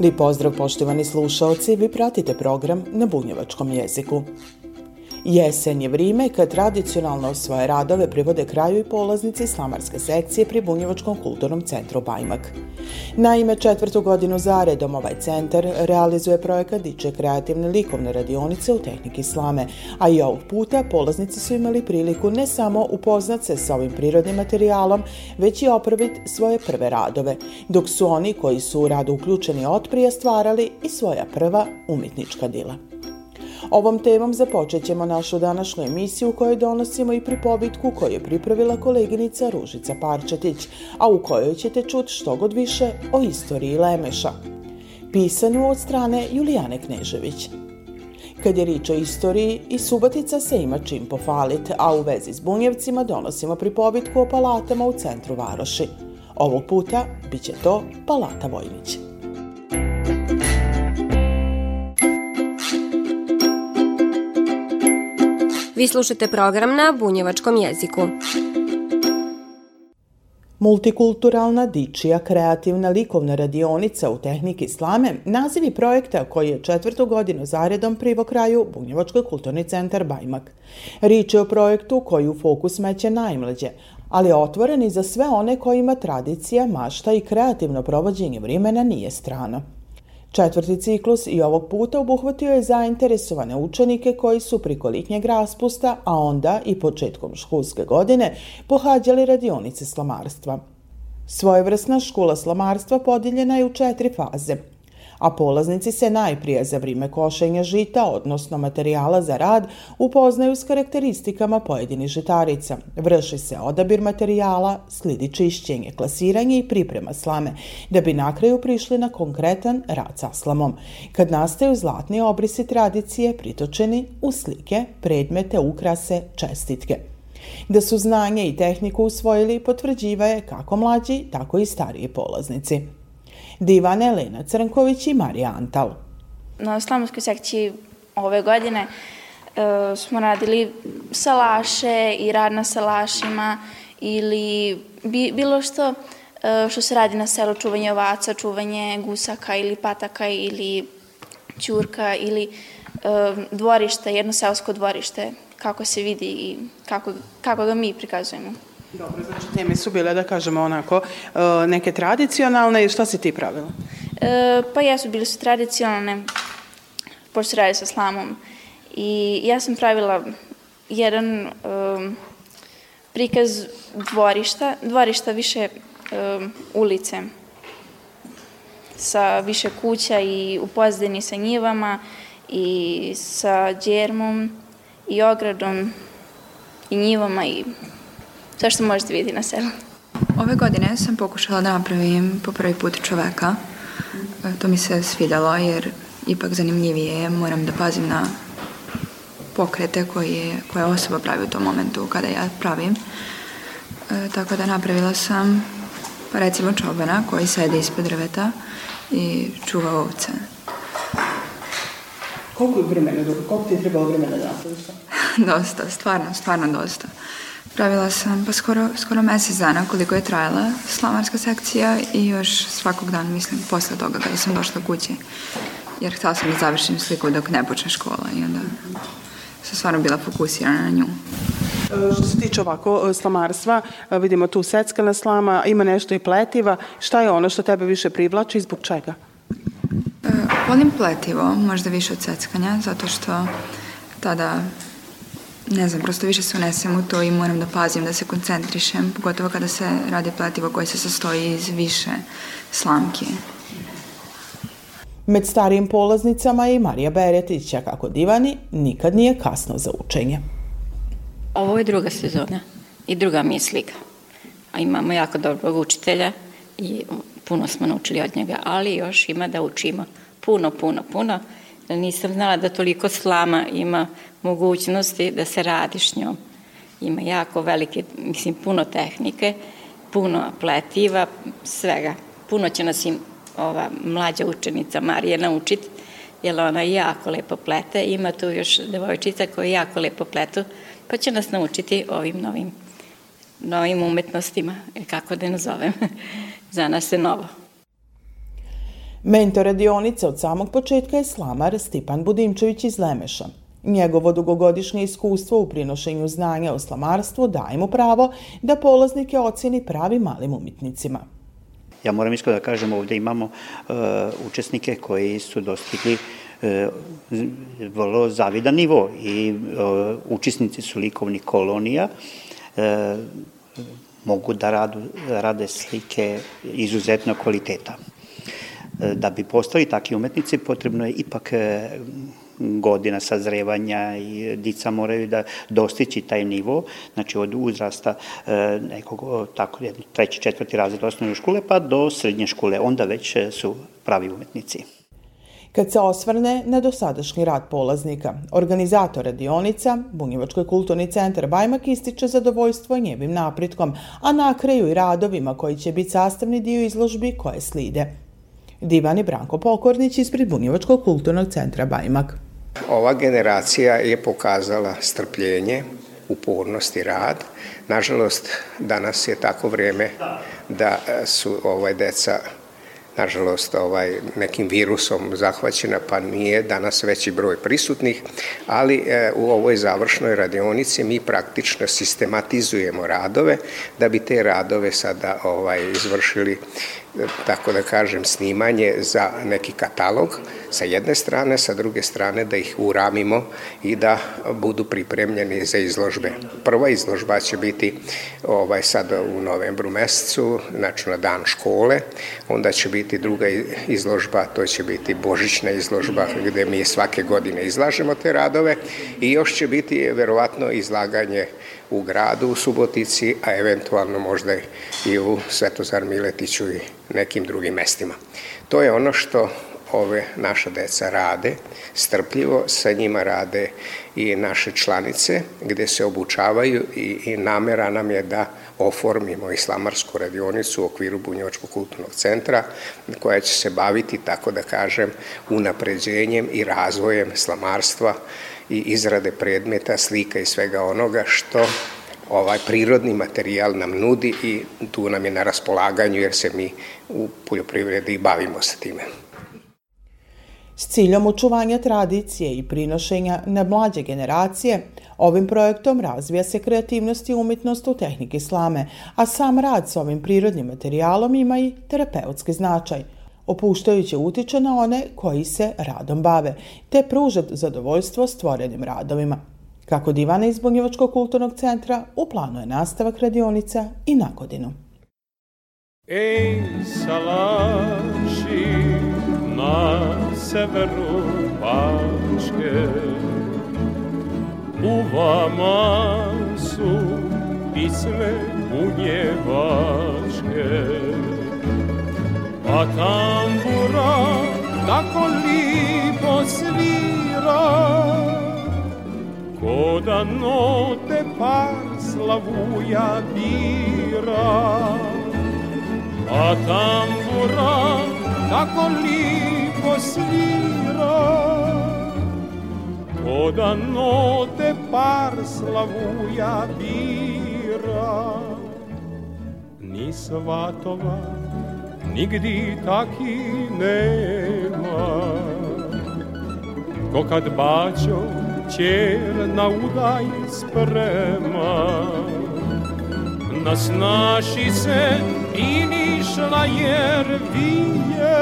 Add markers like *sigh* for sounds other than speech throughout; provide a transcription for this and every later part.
Lijep pozdrav poštovani slušalci, vi pratite program na bunjevačkom jeziku. Jesen je vrijeme kad tradicionalno svoje radove privode kraju i polaznici slamarske sekcije pri Bunjevačkom kulturnom centru Bajmak. Naime, četvrtu godinu zaredom ovaj centar realizuje projekat Diče kreativne likovne radionice u tehniki slame, a i ovog puta polaznici su imali priliku ne samo upoznat se sa ovim prirodnim materijalom, već i opraviti svoje prve radove, dok su oni koji su u radu uključeni otprije stvarali i svoja prva umjetnička dila. Ovom temom započet ćemo našu današnju emisiju u kojoj donosimo i pripovitku koju je pripravila koleginica Ružica Parčetić, a u kojoj ćete čuti što god više o istoriji Lemeša. Pisanu od strane Julijane Knežević. Kad je rič o istoriji, i Subotica se ima čim pofalit, a u vezi s Bunjevcima donosimo pripovitku o palatama u centru Varoši. Ovog puta bit će to Palata Vojnić. Vi slušate program na bunjevačkom jeziku. Multikulturalna dičija kreativna likovna radionica u tehniki slame nazivi projekta koji je četvrtu godinu zaredom privo kraju Bunjevačkoj kulturni centar Bajmak. Rič je o projektu koji u fokus meće najmlađe, ali otvoren i za sve one kojima tradicija, mašta i kreativno provođenje vremena nije strano. Četvrti ciklus i ovog puta obuhvatio je zainteresovane učenike koji su priko litnjeg raspusta, a onda i početkom školske godine pohađali radionice slamarstva. Svojevrsna škola slamarstva podijeljena je u četiri faze – a polaznici se najprije za vrijeme košenja žita, odnosno materijala za rad, upoznaju s karakteristikama pojedinih žitarica. Vrši se odabir materijala, slidi čišćenje, klasiranje i priprema slame, da bi na kraju prišli na konkretan rad sa slamom. Kad nastaju zlatni obrisi tradicije pritočeni u slike, predmete, ukrase, čestitke. Da su znanje i tehniku usvojili potvrđiva je kako mlađi, tako i stariji polaznici. Divana Elena Crnković i Marija Antal. Na slamonskoj sekciji ove godine e, smo radili salaše i rad na salašima ili bi, bilo što e, što se radi na selu, čuvanje ovaca, čuvanje gusaka ili pataka ili ćurka ili e, dvorište, jedno selsko dvorište, kako se vidi i kako, kako ga mi prikazujemo. Dobro, znači teme su bile, da kažemo onako, e, neke tradicionalne šta si ti pravila? E, pa jesu, bile su tradicionalne, pošto radi sa slamom. I ja sam pravila jedan um, prikaz dvorišta, dvorišta više um, ulice sa više kuća i u pozdini sa njivama i sa djermom i ogradom i njivama i sve što možete vidjeti na selu. Ove godine sam pokušala da napravim po prvi put čoveka. E, to mi se svidjelo jer ipak zanimljivije je. Moram da pazim na pokrete koje, koje osoba pravi u tom momentu kada ja pravim. E, tako da napravila sam pa recimo čobana koji sede ispod drveta i čuva ovce. Koliko je vremena, koliko ti je trebalo vremena da napraviš *laughs* dosta, stvarno, stvarno dosta. Pravila sam pa skoro, skoro mesec dana koliko je trajala slamarska sekcija i još svakog dana, mislim, posle toga kada sam došla kući. Jer htela sam da završim sliku dok ne počne škola i onda sam stvarno bila fokusirana na nju. E, što se tiče ovako e, slamarstva, e, vidimo tu seckana slama, ima nešto i pletiva. Šta je ono što tebe više privlači i zbog čega? volim pletivo, možda više od seckanja, zato što tada ne znam, prosto više se unesem u to i moram da pazim, da se koncentrišem, pogotovo kada se radi plativo koje se sastoji iz više slamke. Med starijim polaznicama je i Marija Beretića, kako divani, nikad nije kasno za učenje. Ovo je druga sezona i druga mi je slika. A imamo jako dobrog učitelja i puno smo naučili od njega, ali još ima da učimo puno, puno, puno. Nisam znala da toliko slama ima mogućnosti da se radi s njom. Ima jako velike, mislim, puno tehnike, puno pletiva, svega. Puno će nas im ova mlađa učenica Marija naučiti, jer ona jako lepo plete. Ima tu još devojčica koja jako lepo pletu, pa će nas naučiti ovim novim, novim umetnostima, kako da nazovem. *laughs* Za nas je novo. Mentor radionice od samog početka je slamar Stipan Budimčević iz Lemeša. Njegovo dugogodišnje iskustvo u prinošenju znanja o slamarstvu daje mu pravo da polaznike oceni pravi malim umetnicima. Ja moram iskreno da kažem, ovde imamo uh, učesnike koji su dostigli uh, vrlo zavidan nivo i uh, učesnici su likovnih kolonija, uh, mogu da radu, rade slike izuzetno kvaliteta. Da bi postali takvi umetnici potrebno je ipak godina sazrevanja i dica moraju da dostići taj nivo, znači od uzrasta e, nekog tako treći, četvrti razred osnovne škole pa do srednje škole, onda već e, su pravi umetnici. Kad se osvrne na dosadašnji rad polaznika, organizator radionica, Bunjevački kulturni centar Bajmak ističe zadovoljstvo njevim napritkom, a na kraju i radovima koji će biti sastavni dio izložbi koje slide. Divan i Branko Pokornić ispred Bunjevačkog kulturnog centra Bajmak. Ova generacija je pokazala strpljenje, upornost i rad. Nažalost, danas je tako vreme da su ovaj deca nažalost ovaj, nekim virusom zahvaćena, pa nije danas veći broj prisutnih, ali e, u ovoj završnoj radionici mi praktično sistematizujemo radove da bi te radove sada ovaj, izvršili tako da kažem, snimanje za neki katalog sa jedne strane, sa druge strane da ih uramimo i da budu pripremljeni za izložbe. Prva izložba će biti ovaj, sad u novembru mesecu, znači na dan škole, onda će biti druga izložba, to će biti božićna izložba gde mi svake godine izlažemo te radove i još će biti verovatno izlaganje u gradu u Subotici, a eventualno možda i u Svetozar Miletiću i nekim drugim mestima. To je ono što ove naša deca rade, strpljivo sa njima rade i naše članice gde se obučavaju i, i namera nam je da oformimo islamarsku radionicu u okviru Bunjevačkog kulturnog centra koja će se baviti, tako da kažem, unapređenjem i razvojem slamarstva i izrade predmeta, slika i svega onoga što ovaj prirodni materijal nam nudi i tu nam je na raspolaganju jer se mi u poljoprivredi bavimo sa time. S ciljom očuvanja tradicije i prinošenja na mlađe generacije, ovim projektom razvija se kreativnost i umetnost u tehniki slame, a sam rad s ovim prirodnim materijalom ima i terapeutski značaj – opuštajuće utiče na one koji se radom bave, te pruža zadovoljstvo stvorenim radovima. Kako divana iz Bunjevačkog kulturnog centra, u planu je nastavak radionica i na godinu. Ej, salaši na severu Bačke, u vama su pisme bunjevačke a tambura tako lipo svira ko da note par slavuja bira. A tambura tako lipo svira ko da note par slavuja bira. Ni svatova nigdi taki nema. Ko kad bačo čer na udaj sprema Nasnaši se i nišla jer vije.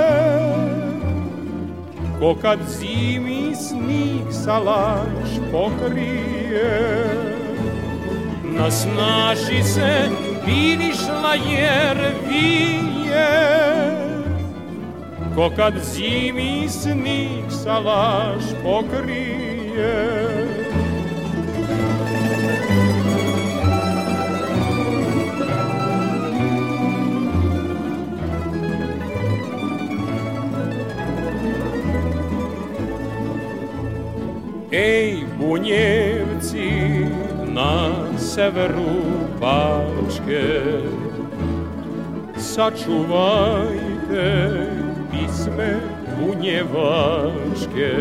Ko kad zimi snig salaš pokrije Nasnaši se vidišla jer vije Ko kad zimi snik sa pokrije Ej, bunjevci, na severu pačke. Sačuvajte pisme bunjevačke.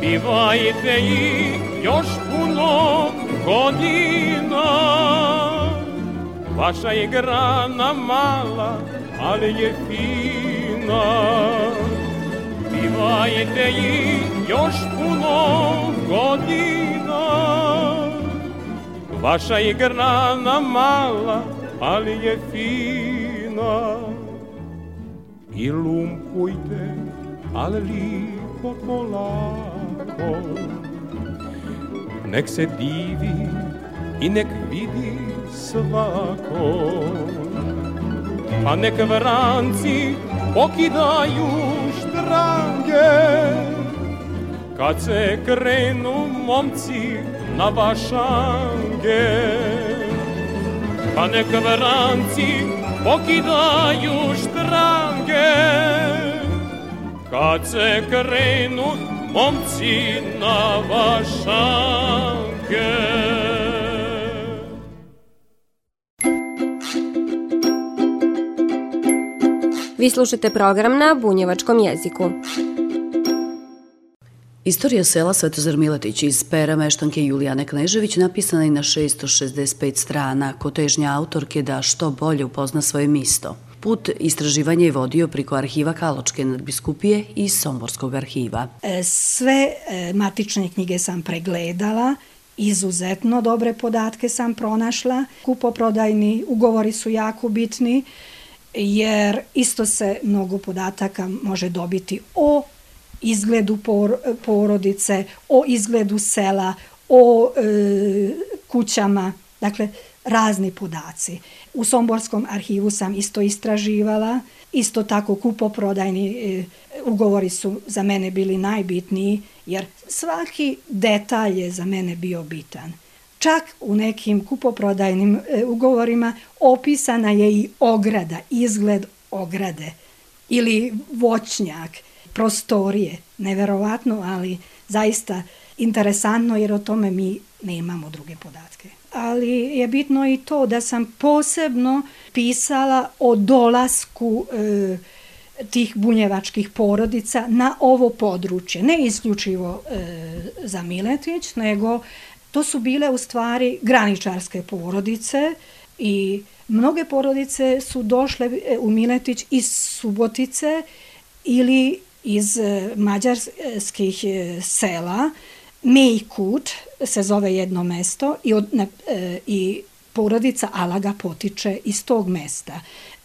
Pivajte ih još puno godina, Vaša je grana mala, ali je fina. Pivajte ih još puno godina, Vaša je grana mala, ali je fina. I lumpujte, ali lipo polako, nek se divi i nek vidi svako. Pa nek vranci pokidaju štrange, kad se krenu momci na vašange. Pa nek vranci pokidaju štrange, kad se krenu momci na vašange. Vi slušate program na bunjevačkom jeziku. Istorija sela Svetozar Miletić iz pera meštanke Julijane Knežević napisana je na 665 strana, ko težnja autorke da što bolje upozna svoje misto. Put istraživanja je vodio priko arhiva Kaločke nadbiskupije i Somborskog arhiva. E, sve e, matične knjige sam pregledala, izuzetno dobre podatke sam pronašla, kupoprodajni ugovori su jako bitni, jer isto se mnogo podataka može dobiti o izgledu por, porodice, o izgledu sela, o e, kućama, dakle razni podaci. U Somborskom arhivu sam isto istraživala, isto tako kupoprodajni e, ugovori su za mene bili najbitniji, jer svaki detalj je za mene bio bitan. Čak u nekim kupoprodajnim e, ugovorima opisana je i ograda, izgled ograde ili voćnjak, prostorije. Neverovatno, ali zaista interesantno jer o tome mi nemamo druge podatke. Ali je bitno i to da sam posebno pisala o dolasku e, tih bunjevačkih porodica na ovo područje. Ne isključivo e, za Miletić, nego To su bile u stvari graničarske porodice i mnoge porodice su došle e, u Miletić iz Subotice ili iz e, mađarskih e, sela. Mejkut se zove jedno mesto i, od, i porodica Alaga potiče iz tog mesta.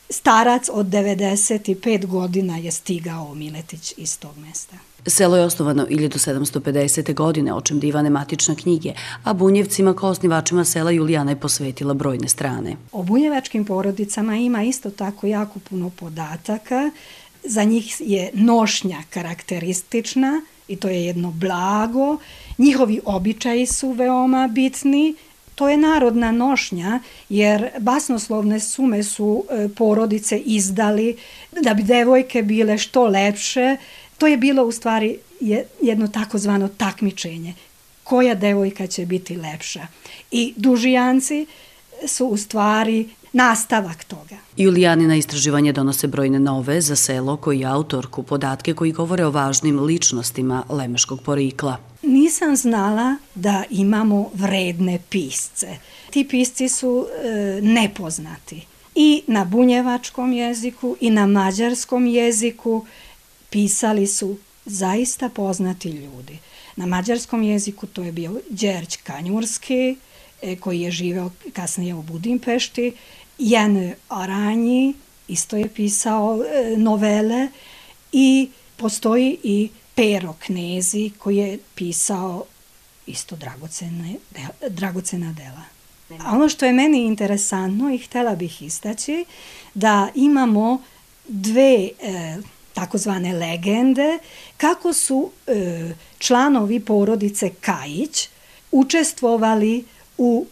Starac od 95 godina je stigao Miletić iz tog mesta. Selo je osnovano 1750. godine, očem divane matična knjige, a Bunjevcima kao osnivačima sela Julijana je posvetila brojne strane. O bunjevačkim porodicama ima isto tako jako puno podataka. Za njih je nošnja karakteristična i to je jedno blago. Njihovi običaji su veoma bitni, To je narodna nošnja, jer basnoslovne sume su e, porodice izdali da bi devojke bile što lepše, To je bilo u stvari jedno takozvano takmičenje. Koja devojka će biti lepša? I dužijanci su u stvari nastavak toga. Julijanina istraživanje donose brojne nove za selo koji autorku podatke koji govore o važnim ličnostima lemeškog porikla. Nisam znala da imamo vredne pisce. Ti pisci su e, nepoznati i na bunjevačkom jeziku i na mađarskom jeziku pisali su zaista poznati ljudi. Na mađarskom jeziku to je bio Đerć Kanjurski, e, koji je živeo kasnije u Budimpešti, Jan Aranji, isto je pisao e, novele i postoji i Pero Knezi koji je pisao isto dragocene, dragocena dela. A ono što je meni interesantno i htela bih istaći da imamo dve e, takozvane legende, kako su e, članovi porodice Kajić učestvovali u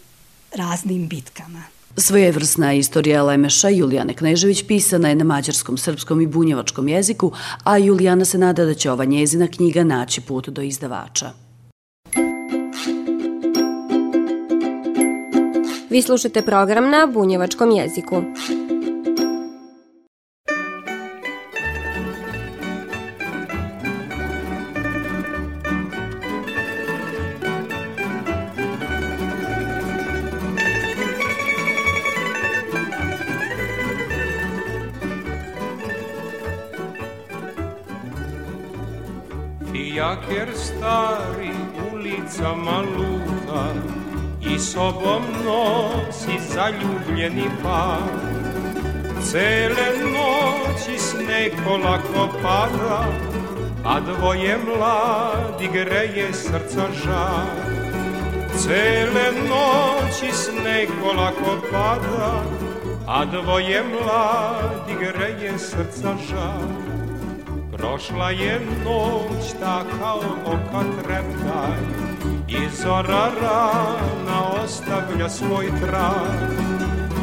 raznim bitkama. Svojevrsna istorija Lemeša Julijane Knežević pisana je na mađarskom, srpskom i bunjevačkom jeziku, a Julijana se nada da će ova njezina knjiga naći put do izdavača. Vi slušate program na bunjevačkom jeziku. Sobom nosi zaljubljeni par. Cele noći sneg polako pada, a dvoje mladi greje srca žar. Cele noći sneg polako pada, a dvoje mladi greje srca žar. Prošla je noć ta kao oka treptaj I zora rana ostavlja svoj trag.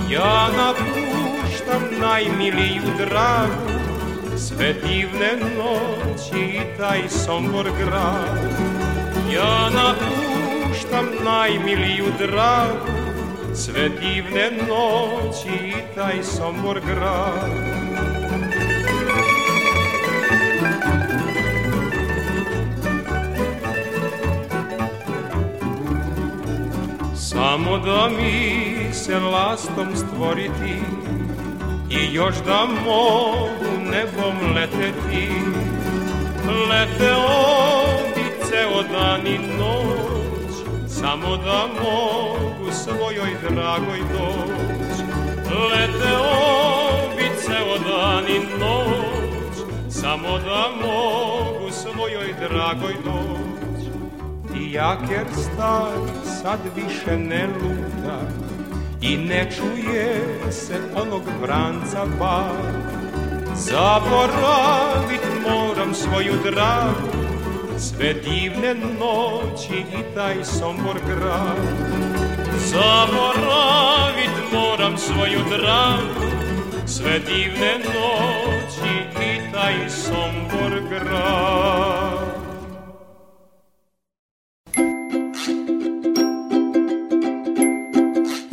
Ja napuštam najmiliju dragu Sve divne noći i taj sombor grad. Ja napuštam najmiliju dragu Sve divne noći i taj sombor grad Samo da mi se lastom stvoriti I još da mogu nebom leteti. Leteo bi ceo dan i noć Samo da mogu svojoj dragoj doć. Leteo bi ceo dan i noć Samo da mogu svojoj dragoj doć jaker star sad više ne luta I ne čuje se onog vranca bar. Zaboravit moram svoju dragu Sve divne noći i taj sombor grad. Zaboravit moram svoju dragu Sve divne noći i taj sombor grad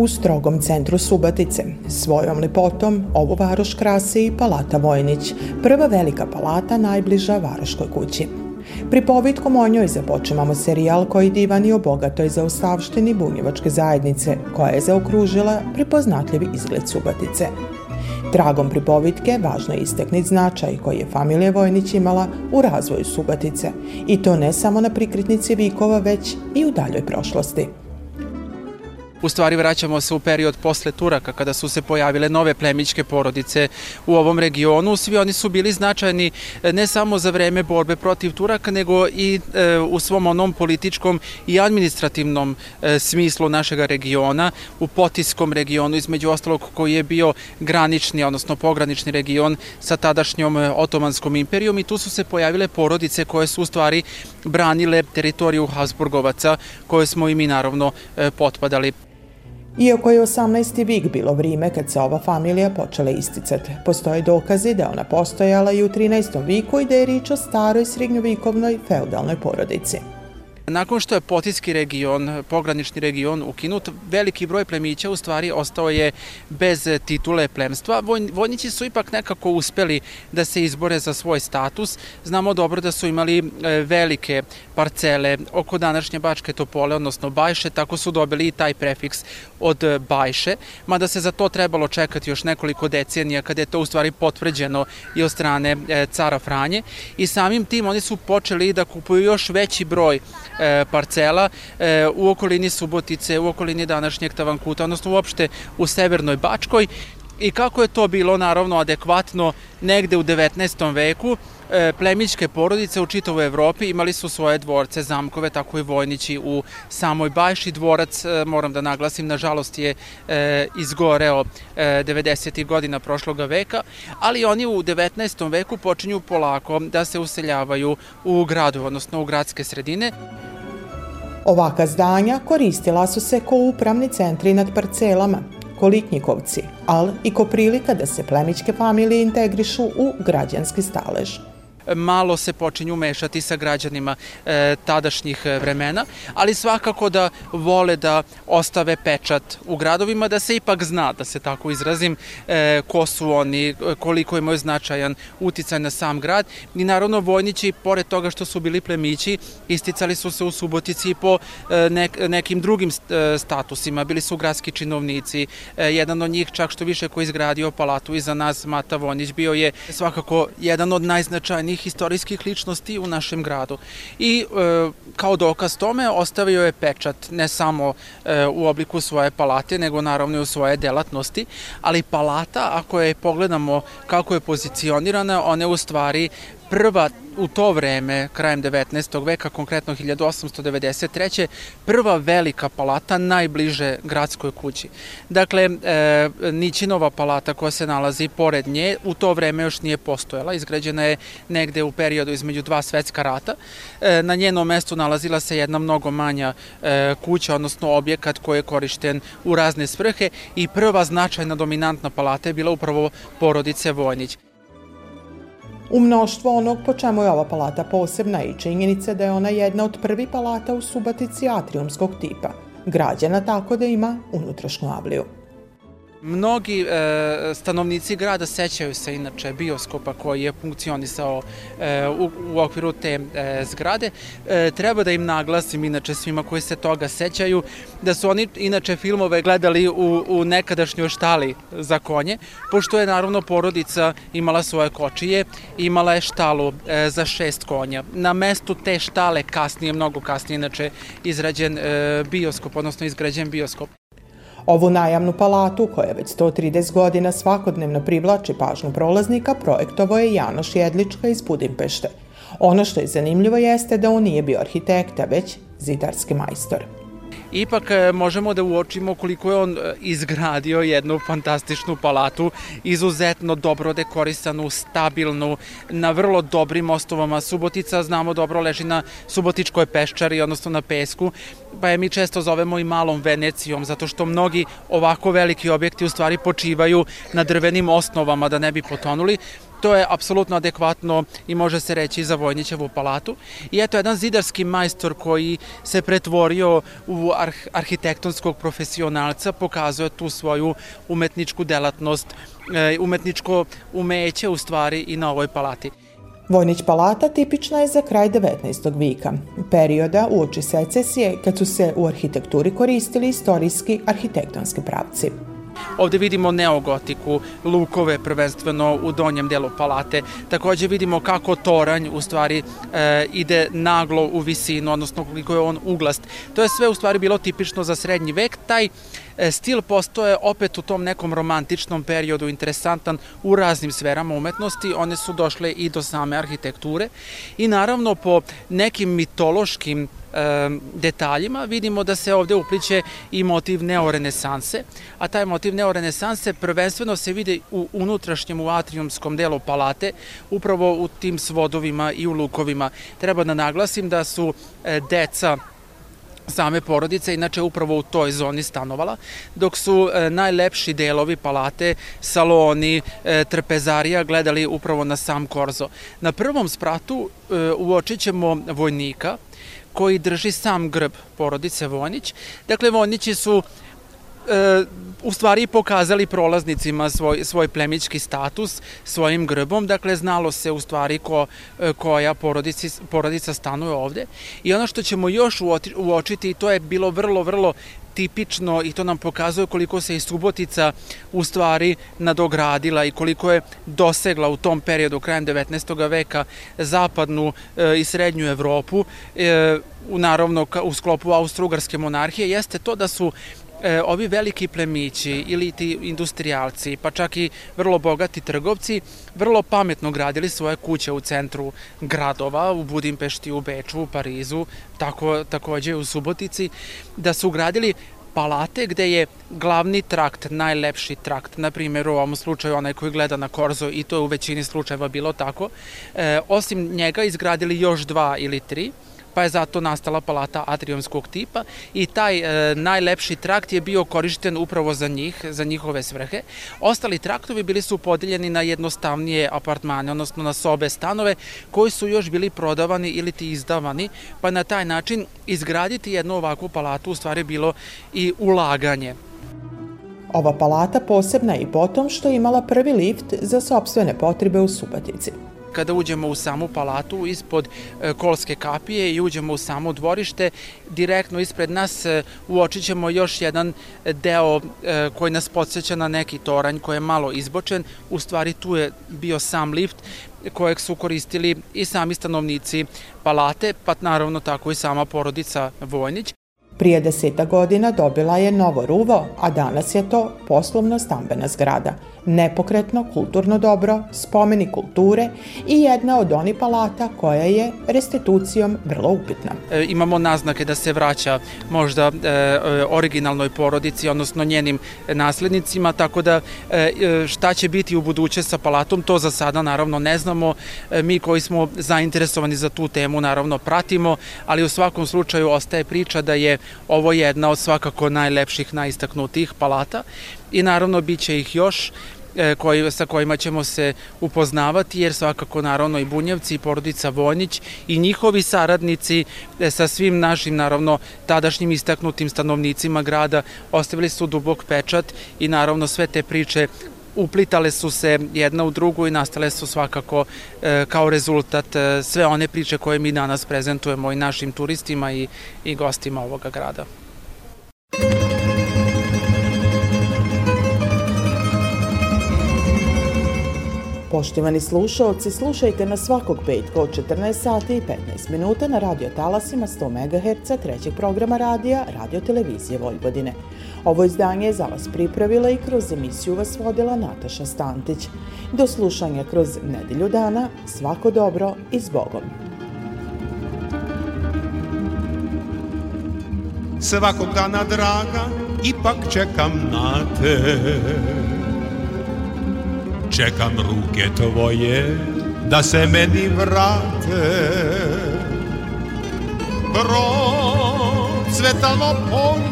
U strogom centru Subatice, svojom lepotom, ovu varoš krasi i Palata Vojnić, prva velika palata najbliža Varoškoj kući. Pripovitkom o njoj započemamo serijal koji divani o bogatoj zaostavštini bunjevačke zajednice, koja je zaokružila prepoznatljivi izgled Subatice. Tragom pripovitke važno je isteknit značaj koji je familija Vojnić imala u razvoju Subatice, i to ne samo na prikritnici vikova, već i u daljoj prošlosti. U stvari vraćamo se u period posle Turaka kada su se pojavile nove plemićke porodice u ovom regionu. Svi oni su bili značajni e, ne samo za vreme borbe protiv Turaka, nego i e, u svom onom političkom i administrativnom e, smislu našeg regiona, u Potiskom regionu, između ostalog koji je bio granični, odnosno pogranični region sa tadašnjom Otomanskom imperijom i tu su se pojavile porodice koje su u stvari branile teritoriju Habsburgovaca koje smo i mi naravno potpadali. Iako je 18. vik bilo vrijeme kad se ova familija počela isticati, postoje dokazi da ona postojala i u 13. viku i da je rič o staroj srednjovikovnoj feudalnoj porodici. Nakon što je Potijski region, pogranični region ukinut, veliki broj plemića u stvari ostao je bez titule plemstva. Vojnići su ipak nekako uspeli da se izbore za svoj status. Znamo dobro da su imali e, velike parcele oko današnje Bačke Topole, odnosno Bajše, tako su dobili i taj prefiks od Bajše, mada se za to trebalo čekati još nekoliko decenija kada je to u stvari potvrđeno i od strane e, cara Franje i samim tim oni su počeli da kupuju još veći broj e, parcela e, u okolini Subotice, u okolini današnjeg Tavankuta, odnosno uopšte u Severnoj Bačkoj i kako je to bilo naravno adekvatno negde u 19. veku E, plemićke porodice u čitavoj Evropi imali su svoje dvorce, zamkove, tako i vojnići u samoj Bajši. Dvorac, e, moram da naglasim, nažalost je e, izgoreo 90. godina prošloga veka, ali oni u 19. veku počinju polako da se useljavaju u gradu, odnosno u gradske sredine. Ovaka zdanja koristila su se ko upravni centri nad parcelama, koliknjikovci, ali i ko prilika da se plemićke familije integrišu u građanski stalež malo se počinju mešati sa građanima e, tadašnjih vremena, ali svakako da vole da ostave pečat u gradovima, da se ipak zna, da se tako izrazim, e, ko su oni, koliko imaju značajan uticaj na sam grad. I naravno vojnići, pored toga što su bili plemići, isticali su se u Subotici po e, nek, nekim drugim e, statusima. Bili su gradski činovnici, e, jedan od njih čak što više koji izgradio palatu iza nas, Mata Vojnić, bio je svakako jedan od najznačajnijih važnih istorijskih ličnosti u našem gradu. I e, kao dokaz tome ostavio je pečat ne samo e, u obliku svoje palate, nego naravno i u svoje delatnosti, ali palata, ako je pogledamo kako je pozicionirana, ona je u stvari prva u to vreme, krajem 19. veka, konkretno 1893. prva velika palata najbliže gradskoj kući. Dakle, e, Nićinova palata koja se nalazi pored nje, u to vreme još nije postojala, izgrađena je negde u periodu između dva svetska rata. E, na njenom mestu nalazila se jedna mnogo manja e, kuća, odnosno objekat koji je korišten u razne svrhe i prva značajna dominantna palata je bila upravo porodice Vojnić. U mnoštvo onog po čemu je ova palata posebna i činjenica da je ona jedna od prvi palata u Subatici atriumskog tipa, građena tako da ima unutrašnju avliju. Mnogi e, stanovnici grada sećaju se inače bioskopa koji je funkcionisao e, u, u okviru te e, zgrade. E, treba da im naglasim inače svima koji se toga sećaju da su oni inače filmove gledali u, u nekadašnjoj štali za konje, pošto je naravno porodica imala svoje kočije, imala je štalu e, za šest konja. Na mestu te štale kasnije, mnogo kasnije inače izrađen e, bioskop, odnosno izgrađen bioskop. Ovu najamnu palatu, koja već 130 godina svakodnevno privlači pažnju prolaznika, projektovo je Janoš Jedlička iz Budimpešte. Ono što je zanimljivo jeste da on nije bio arhitekta, već zidarski majstor ipak e, možemo da uočimo koliko je on e, izgradio jednu fantastičnu palatu, izuzetno dobro dekorisanu, stabilnu, na vrlo dobrim ostovama. Subotica, znamo dobro, leži na Subotičkoj peščari, odnosno na pesku, pa je mi često zovemo i malom Venecijom, zato što mnogi ovako veliki objekti u stvari počivaju na drvenim osnovama da ne bi potonuli. To je apsolutno adekvatno i može se reći za Vojnićevu palatu. I eto, jedan zidarski majstor koji se pretvorio u arh arhitektonskog profesionalca pokazuje tu svoju umetničku delatnost, e, umetničko umeće u stvari i na ovoj palati. Vojnić palata tipična je za kraj 19. vika, perioda uoči secesije kad su se u arhitekturi koristili istorijski arhitektonski pravci. Ovde vidimo neogotiku, lukove prvenstveno u donjem delu palate. Takođe vidimo kako toranj u stvari e, ide naglo u visinu, odnosno koliko je on uglast. To je sve u stvari bilo tipično za srednji vek. Taj stil postoje opet u tom nekom romantičnom periodu interesantan u raznim sferama umetnosti. One su došle i do same arhitekture i naravno po nekim mitološkim detaljima vidimo da se ovde upliče i motiv neorenesanse, a taj motiv neorenesanse prvenstveno se vide u unutrašnjem, u atriumskom delu palate, upravo u tim svodovima i u lukovima. Treba da naglasim da su e, deca same porodice, inače upravo u toj zoni stanovala, dok su e, najlepši delovi palate, saloni, e, trpezarija gledali upravo na sam korzo. Na prvom spratu e, uočit ćemo vojnika, koji drži sam grb porodice Vojnić. Dakle, Vojnići su e, u stvari pokazali prolaznicima svoj, svoj plemički status svojim grbom, dakle znalo se u stvari ko, e, koja porodici, porodica stanuje ovde i ono što ćemo još uočiti, to je bilo vrlo, vrlo tipično i to nam pokazuje koliko se i Subotica u stvari nadogradila i koliko je dosegla u tom periodu krajem 19. veka zapadnu e, i srednju Evropu e, naravno u sklopu Austro-Ugarske monarhije jeste to da su e, ovi veliki plemići ili ti industrijalci, pa čak i vrlo bogati trgovci, vrlo pametno gradili svoje kuće u centru gradova, u Budimpešti, u Beču, u Parizu, tako, takođe u Subotici, da su gradili palate gde je glavni trakt najlepši trakt, na primjer u ovom slučaju onaj koji gleda na Korzo i to je u većini slučajeva bilo tako, e, osim njega izgradili još dva ili tri, pa je zato nastala palata atriumskog tipa i taj e, najlepši trakt je bio korišten upravo za njih, za njihove svrhe. Ostali traktovi bili su podeljeni na jednostavnije apartmane, odnosno na sobe, stanove, koji su još bili prodavani ili ti izdavani, pa na taj način izgraditi jednu ovakvu palatu u stvari bilo i ulaganje. Ova palata posebna i potom što je imala prvi lift za sobstvene potrebe u Subotici kada uđemo u samu palatu ispod e, kolske kapije i uđemo u samo dvorište, direktno ispred nas e, uočit ćemo još jedan deo e, koji nas podsjeća na neki toranj koji je malo izbočen. U stvari tu je bio sam lift kojeg su koristili i sami stanovnici palate, pa naravno tako i sama porodica Vojnić. Prije deseta godina dobila je novo ruvo, a danas je to poslovno stambena zgrada – nepokretno kulturno dobro, spomenik kulture i jedna od onih palata koja je restitucijom vrlo upitna. E, imamo naznake da se vraća možda e, e originalnoj porodici, odnosno njenim naslednicima, tako da e, e, šta će biti u buduće sa palatom, to za sada naravno ne znamo. E, mi koji smo zainteresovani za tu temu naravno pratimo, ali u svakom slučaju ostaje priča da je ovo jedna od svakako najlepših, najistaknutijih palata i naravno bit će ih još e, koji, sa kojima ćemo se upoznavati, jer svakako naravno i Bunjevci i porodica Vonjić i njihovi saradnici e, sa svim našim naravno tadašnjim istaknutim stanovnicima grada ostavili su dubok pečat i naravno sve te priče uplitale su se jedna u drugu i nastale su svakako e, kao rezultat e, sve one priče koje mi danas prezentujemo i našim turistima i, i gostima ovoga grada. Poštovani slušalci, slušajte na svakog petka od 14 sati i 15 minuta na radio talasima 100 MHz trećeg programa radija Radio Televizije Vojvodine. Ovo izdanje je za vas pripravila i kroz emisiju vas vodila Nataša Stantić. Do slušanja kroz nedelju dana, svako dobro i s Bogom. Svakog dana draga, ipak čekam na te Čekam ruke tvoje da se meni vrate. Procvetalo polje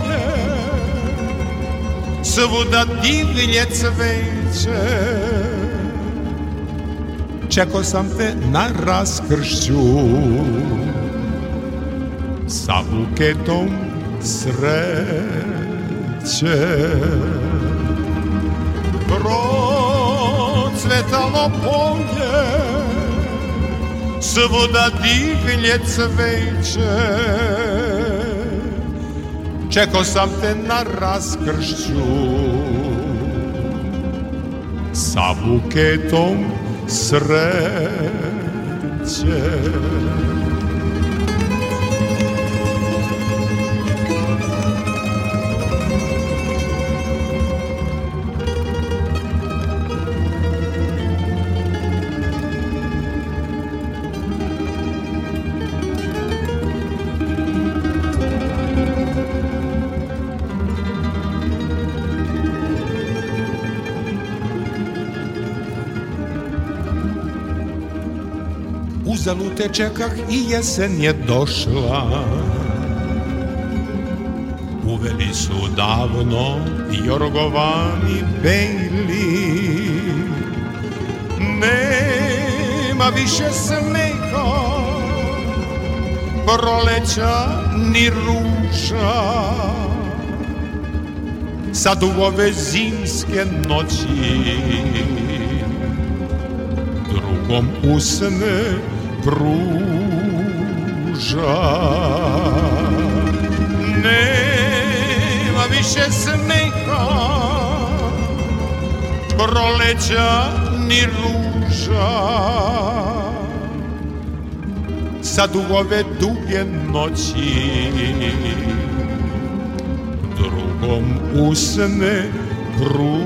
Svuda divlje cveće. Čekao sam te na raskršću Sa buketom sreće polje. Svuda divlje cveće. Čekao sam te na raskršću Sa buketom sreće Uzalud te čekah i jesen je došla. Uveli su davno jorgovani bejli. Nema više smeha Proleća ni ruža. Sad u ove zimske noći Drugom usne pruža Nema više smeha Proleća ni ruža Sad u ove duge noći drugom usne pruža.